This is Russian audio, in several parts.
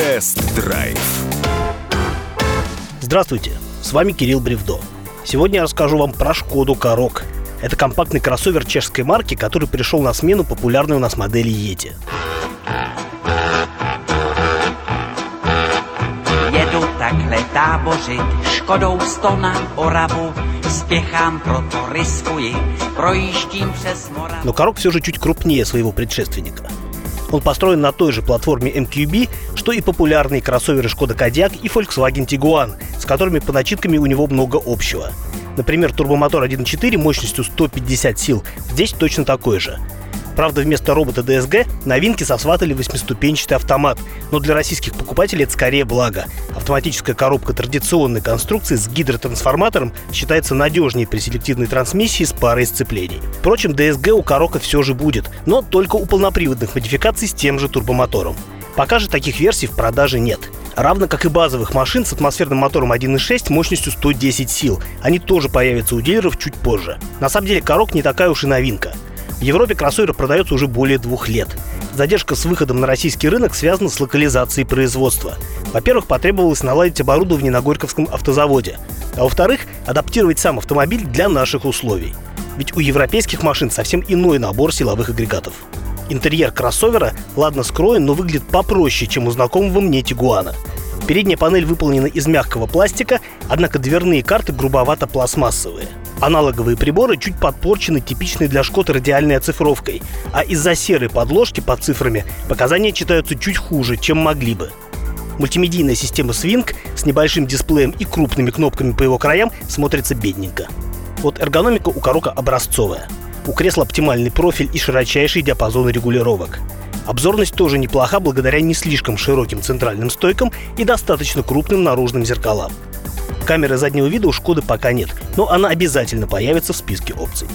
Тест-драйв. Здравствуйте, с вами Кирилл Бревдо. Сегодня я расскажу вам про Шкоду Корок. Это компактный кроссовер чешской марки, который пришел на смену популярной у нас модели Yeti. Jedu takhle tábořit Škodou sto na Oravu riskuji Projíždím přes Moravu Но Корок все же чуть крупнее своего предшественника. Он построен на той же платформе MQB, что и популярные кроссоверы Шкода Кодиак и Volkswagen Tiguan, с которыми по начитками у него много общего. Например, турбомотор 1.4 мощностью 150 сил здесь точно такой же. Правда, вместо робота DSG новинки сосватали восьмиступенчатый автомат, но для российских покупателей это скорее благо. Автоматическая коробка традиционной конструкции с гидротрансформатором считается надежнее при селективной трансмиссии с парой сцеплений. Впрочем, DSG у Корока все же будет, но только у полноприводных модификаций с тем же турбомотором. Пока же таких версий в продаже нет. Равно как и базовых машин с атмосферным мотором 1.6 мощностью 110 сил. Они тоже появятся у дилеров чуть позже. На самом деле, Корок не такая уж и новинка. В Европе кроссовер продается уже более двух лет. Задержка с выходом на российский рынок связана с локализацией производства. Во-первых, потребовалось наладить оборудование на Горьковском автозаводе. А во-вторых, адаптировать сам автомобиль для наших условий. Ведь у европейских машин совсем иной набор силовых агрегатов. Интерьер кроссовера ладно скроен, но выглядит попроще, чем у знакомого мне Тигуана. Передняя панель выполнена из мягкого пластика, однако дверные карты грубовато-пластмассовые. Аналоговые приборы чуть подпорчены типичной для Шкода радиальной оцифровкой, а из-за серой подложки под цифрами показания читаются чуть хуже, чем могли бы. Мультимедийная система Swing с небольшим дисплеем и крупными кнопками по его краям смотрится бедненько. Вот эргономика у Корока образцовая. У кресла оптимальный профиль и широчайший диапазон регулировок. Обзорность тоже неплоха благодаря не слишком широким центральным стойкам и достаточно крупным наружным зеркалам. Камеры заднего вида у Шкоды пока нет, но она обязательно появится в списке опций.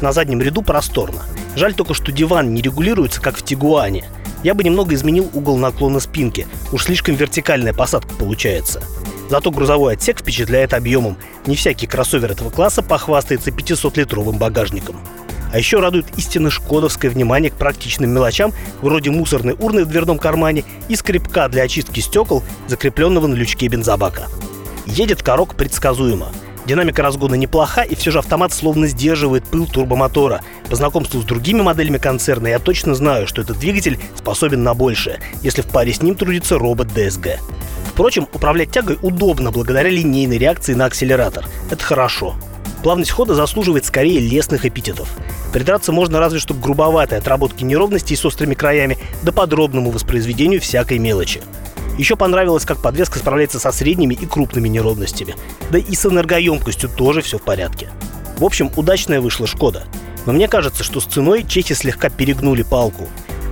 На заднем ряду просторно. Жаль только, что диван не регулируется, как в Тигуане. Я бы немного изменил угол наклона спинки. Уж слишком вертикальная посадка получается. Зато грузовой отсек впечатляет объемом. Не всякий кроссовер этого класса похвастается 500-литровым багажником. А еще радует истинно шкодовское внимание к практичным мелочам, вроде мусорной урны в дверном кармане и скребка для очистки стекол, закрепленного на лючке бензобака. Едет корок предсказуемо. Динамика разгона неплоха, и все же автомат словно сдерживает пыл турбомотора. По знакомству с другими моделями концерна я точно знаю, что этот двигатель способен на большее, если в паре с ним трудится робот DSG. Впрочем, управлять тягой удобно благодаря линейной реакции на акселератор. Это хорошо. Плавность хода заслуживает скорее лесных эпитетов. Придраться можно разве что к грубоватой отработке неровностей с острыми краями до подробному воспроизведению всякой мелочи. Еще понравилось, как подвеска справляется со средними и крупными неровностями. Да и с энергоемкостью тоже все в порядке. В общем, удачная вышла Шкода. Но мне кажется, что с ценой чехи слегка перегнули палку.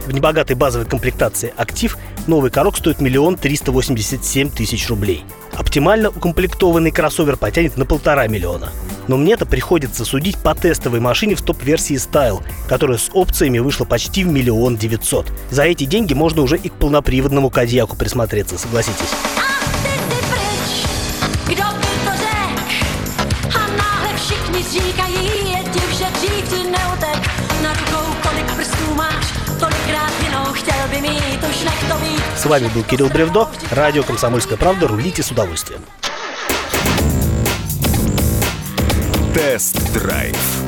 В небогатой базовой комплектации «Актив» новый корок стоит миллион триста восемьдесят семь тысяч рублей. Оптимально укомплектованный кроссовер потянет на полтора миллиона. Но мне-то приходится судить по тестовой машине в топ-версии Style, которая с опциями вышла почти в миллион девятьсот. За эти деньги можно уже и к полноприводному Кадьяку присмотреться, согласитесь. С вами был Кирилл Бревдо, радио «Комсомольская правда». Рулите с удовольствием. Тест-драйв.